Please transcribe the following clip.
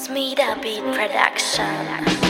Smida Beat Production.